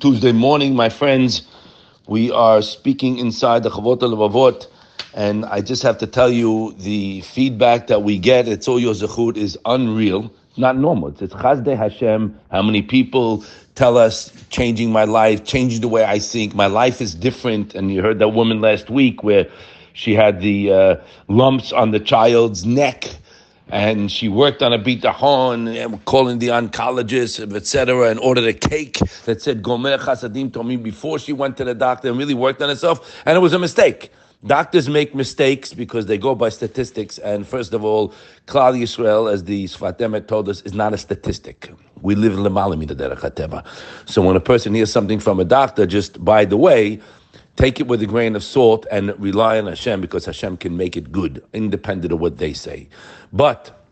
Tuesday morning, my friends. We are speaking inside the Chavot Levavot, and I just have to tell you the feedback that we get. It's all your zechut is unreal. Not normal. It's Chasdei Hashem. How many people tell us changing my life, changing the way I think. My life is different. And you heard that woman last week where she had the uh, lumps on the child's neck and she worked on a bitachon, calling the oncologist, etc., and ordered a cake that said Gomel Chasadim Tovim before she went to the doctor and really worked on herself, and it was a mistake. Doctors make mistakes because they go by statistics, and first of all, Klal Yisrael, as the Sfat Emet told us, is not a statistic. We live in the derech So when a person hears something from a doctor, just by the way, take it with a grain of salt and rely on Hashem because Hashem can make it good, independent of what they say. But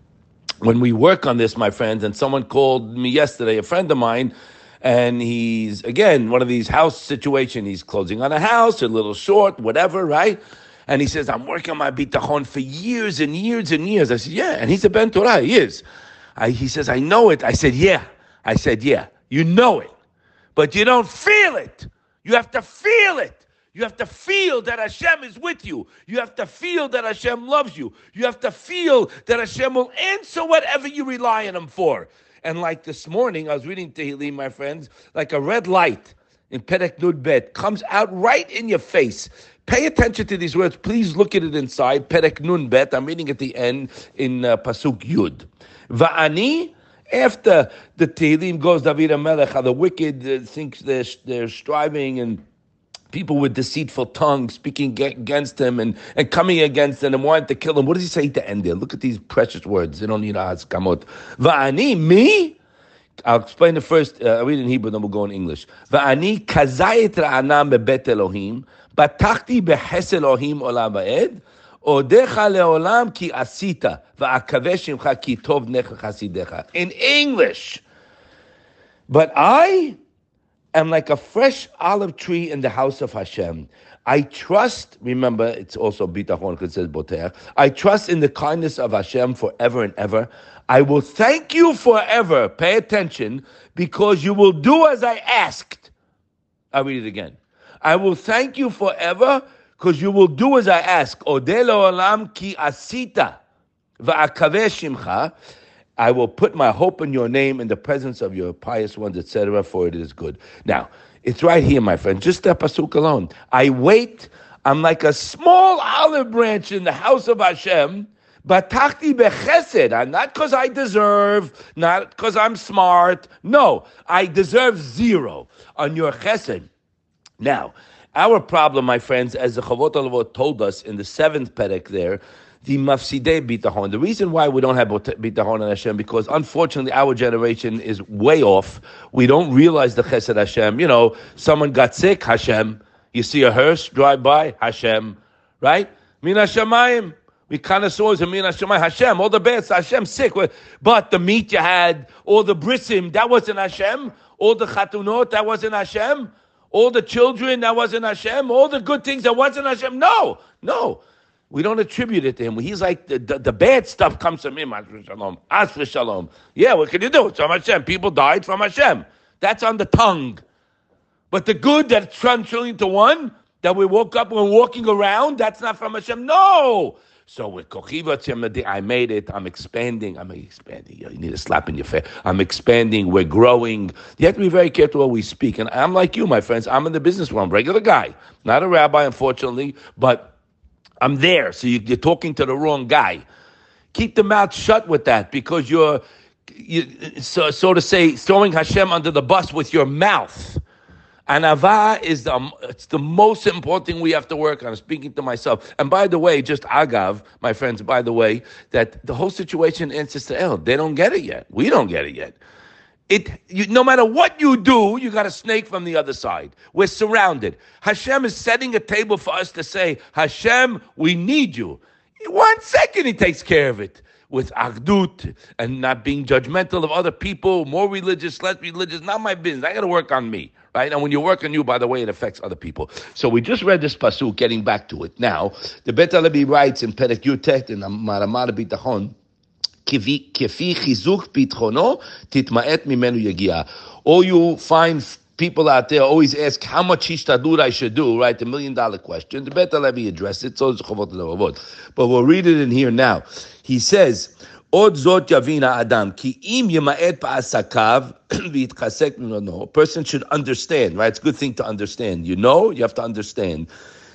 when we work on this, my friends, and someone called me yesterday, a friend of mine, and he's again one of these house situation. He's closing on a house, a little short, whatever, right? And he says, "I'm working on my bitachon for years and years and years." I said, "Yeah," and he's a ben Torah. He is. I, he says, "I know it." I said, "Yeah." I said, "Yeah." You know it, but you don't feel it. You have to feel it. You have to feel that Hashem is with you. You have to feel that Hashem loves you. You have to feel that Hashem will answer whatever you rely on Him for. And like this morning, I was reading Tehillim, my friends, like a red light in Perek Nun Bet comes out right in your face. Pay attention to these words. Please look at it inside. Perek Nun Bet. I'm reading at the end in uh, Pasuk Yud. Va'ani after the Tehillim goes David Melech, how the wicked uh, thinks they're, they're striving and people with deceitful tongues speaking against him and, and coming against him and wanting to kill him. What does he say the end there? Look at these precious words. They don't need askamot. Va'ani, me? I'll explain the first. Uh, I'll read in Hebrew, then we'll go in English. Va'ani kazayit ra'anan bebet Elohim, batachti bechesed Elohim olam va'ed, odecha leolam ki asita, shimcha ki tov necha chasidecha. In English. But I am like a fresh olive tree in the house of Hashem. I trust, remember, it's also bitachon because it says boter. I trust in the kindness of Hashem forever and ever. I will thank you forever. Pay attention, because you will do as I asked. I'll read it again. I will thank you forever, because you will do as I ask. Odelo olam ki asita va'akaveh shimcha. I will put my hope in your name in the presence of your pious ones, etc., for it is good. Now, it's right here, my friend. Just that pasuk alone. I wait. I'm like a small olive branch in the house of Hashem. Batachti bechesed, and not because I deserve, not because I'm smart. No, I deserve zero on your chesed. Now, our problem, my friends, as the Chavot Alavot told us in the seventh perek there, the mafsidei bitahon. The reason why we don't have bitahon on Hashem because unfortunately our generation is way off. We don't realize the chesed Hashem. You know, someone got sick, Hashem. You see a hearse drive by, Hashem, right? Min Hashemayim. We connoisseurs of Min Hashemayim, Hashem. All the best, Hashem sick. But the meat you had, all the brisim, that wasn't Hashem. All the chatunot, that wasn't Hashem. All the children, that wasn't Hashem. All the good things, that wasn't Hashem. No, no. We don't attribute it to him. He's like the, the, the bad stuff comes from him. As for shalom. Yeah, what can you do? It's from Hashem. People died from Hashem. That's on the tongue. But the good that's translating to one that we woke up and walking around, that's not from Hashem. No. So with Kochiva I made it. I'm expanding. I'm expanding. You need a slap in your face. I'm expanding. We're growing. You have to be very careful what we speak. And I'm like you, my friends. I'm in the business world. regular guy, not a rabbi, unfortunately, but I'm there. So you, are talking to the wrong guy. Keep the mouth shut with that because you're, you, so, so to say, throwing Hashem under the bus with your mouth. And ava is the it's the most important thing we have to work on. Speaking to myself. And by the way, just agav, my friends. By the way, that the whole situation in El, they don't get it yet. We don't get it yet. It, you, no matter what you do, you got a snake from the other side. We're surrounded. Hashem is setting a table for us to say, Hashem, we need you. One second, He takes care of it with achdut and not being judgmental of other people, more religious, less religious. Not my business. I got to work on me, right? And when you work on you, by the way, it affects other people. So we just read this pasuk. Getting back to it now, the Bet Alevi writes in Perek Yutet in Ma'amar Bitachon all Or you find people out there always ask how much hishtadlut I should do, right? The million dollar question. The better let me address it, so it's Chavot Levavot. But we'll read it in here now. He says, עוד זאת יבין האדם, כי אם ימעט בעסקיו kasek." No, a person should understand, right? It's a good thing to understand. You know, you have to understand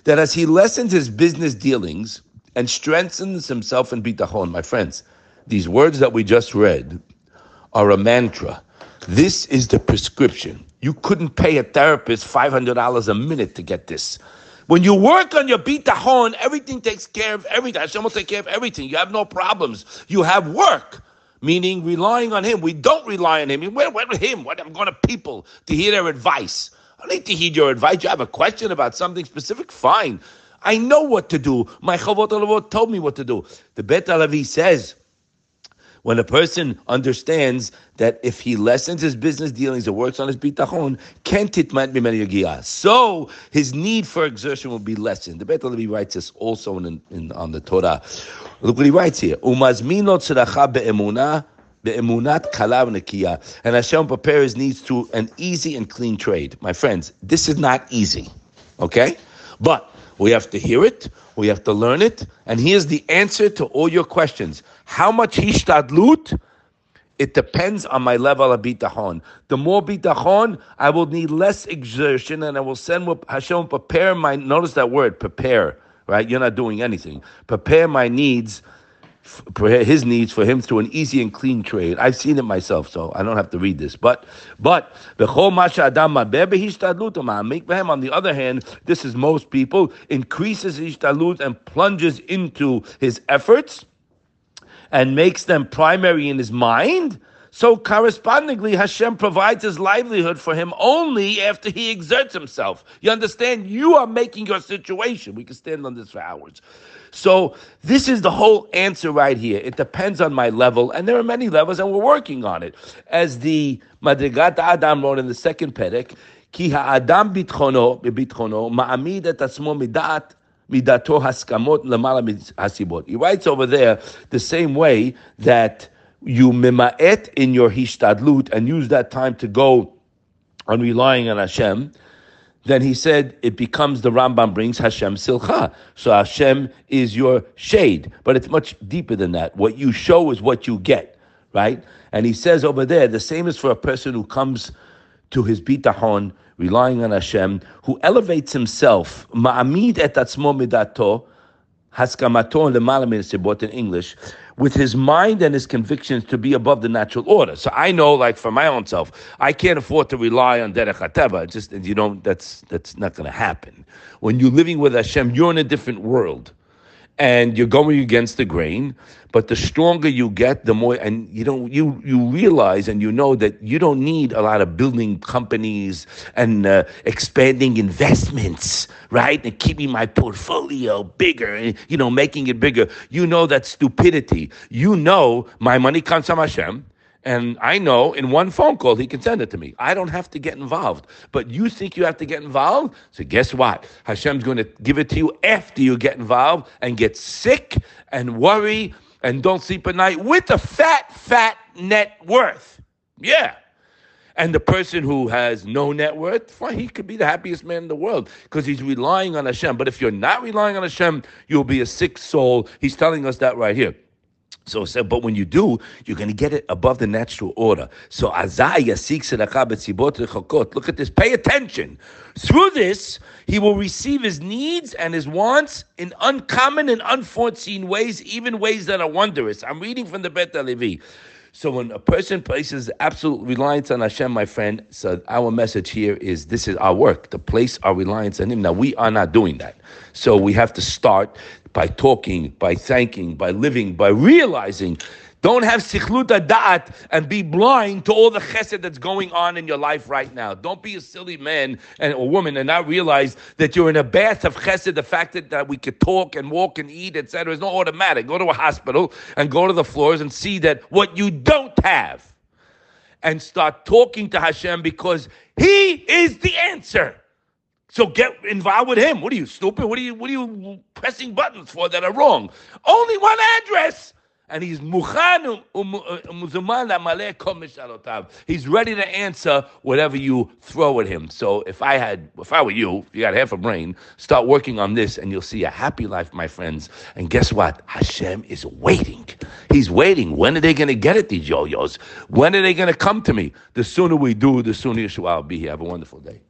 that as he lessens his business dealings and strengthens himself in bitachon, my friends, these words that we just read are a mantra. This is the prescription. You couldn't pay a therapist $500 a minute to get this. When you work on your bitachon, everything takes care of everything. Hashem will take care of everything. You have no problems. You have work, meaning relying on Him. We don't rely on Him. Where, where Him? What, I'm going to people to hear their advice. I need to hear your advice. You have a question about something specific? Fine. I know what to do. My Chavot told me what to do. The Bet Alavi says, when a person understands that if he lessens his business dealings and works on his bitachon, kentit might be many so his need for exertion will be lessened. The Beit Levi writes this also in, in, on the Torah. Look what he writes here. Umazmino And Hashem prepares needs through an easy and clean trade. My friends, this is not easy. Okay? But we have to hear it, we have to learn it, and here's the answer to all your questions. How much hishtadlut? It depends on my level of bitachon. The more bitachon, I will need less exertion, and I will send what Hashem prepare my. Notice that word, prepare. Right? You're not doing anything. Prepare my needs his needs for him through an easy and clean trade. I've seen it myself, so I don't have to read this. But but on the other hand, this is most people increases ishtalut and plunges into his efforts and makes them primary in his mind. So correspondingly, Hashem provides his livelihood for him only after he exerts himself. You understand? You are making your situation. We can stand on this for hours. So this is the whole answer right here. It depends on my level, and there are many levels, and we're working on it. As the Madrigat Adam wrote in the second Perek, כי האדם ביטחונו, בביטחונו, מעמיד את עצמו מדעת midato haskamot lamala hasibot. He writes over there the same way that you memaet in your hishtadlut and use that time to go on relying on Hashem. Then he said it becomes the Rambam brings Hashem tzilcha. So Hashem is your shade, but it's much deeper than that. What you show is what you get, right? And he says over there the same is for a person who comes to his bitahon, relying on Hashem, who elevates himself, ma'amid et atzmo midato, haskamato lemala in English, with his mind and his convictions to be above the natural order. So I know, like for my own self, I can't afford to rely on derech hateva. Just you know, that's that's not going to happen. When you're living with Hashem, you're in a different world and you're going against the grain. But the stronger you get, the more, and you don't, you you realize and you know that you don't need a lot of building companies and uh, expanding investments, right? And keeping my portfolio bigger, and you know, making it bigger. You know that stupidity. You know my money comes from Hashem. And I know in one phone call he can send it to me. I don't have to get involved. But you think you have to get involved? So guess what? Hashem's going to give it to you after you get involved and get sick and worry and don't sleep at night with a fat, fat net worth. Yeah. And the person who has no net worth, fine, he could be the happiest man in the world because he's relying on Hashem. But if you're not relying on Hashem, you'll be a sick soul. He's telling us that right here. So said, but when you do, you're going to get it above the natural order. So Azaya seeks Look at this. Pay attention. Through this, he will receive his needs and his wants in uncommon and unforeseen ways, even ways that are wondrous. I'm reading from the Bet Levi. So when a person places absolute reliance on Hashem, my friend, so our message here is this is our work to place our reliance on Him. Now we are not doing that, so we have to start by talking, by thanking, by living, by realizing. Don't have sikhlut da'at and be blind to all the chesed that's going on in your life right now. Don't be a silly man and a woman and not realize that you're in a bath of chesed. The fact that, that we could talk and walk and eat, etc., is not automatic. Go to a hospital and go to the floors and see that what you don't have, and start talking to Hashem because He is the answer. So get involved with him. What are you stupid? What are you what are you pressing buttons for that are wrong? Only one address. And he's muchan um, um, um, amaleh kol mishalotav. He's ready to answer whatever you throw at him. So if I had, if I were you, if you got half a brain, start working on this, and you'll see a happy life, my friends. And guess what? Hashem is waiting. He's waiting. When are they going to get it? These yo-yos. When are they going to come to me? The sooner we do, the sooner Yeshua will be here. Have a wonderful day.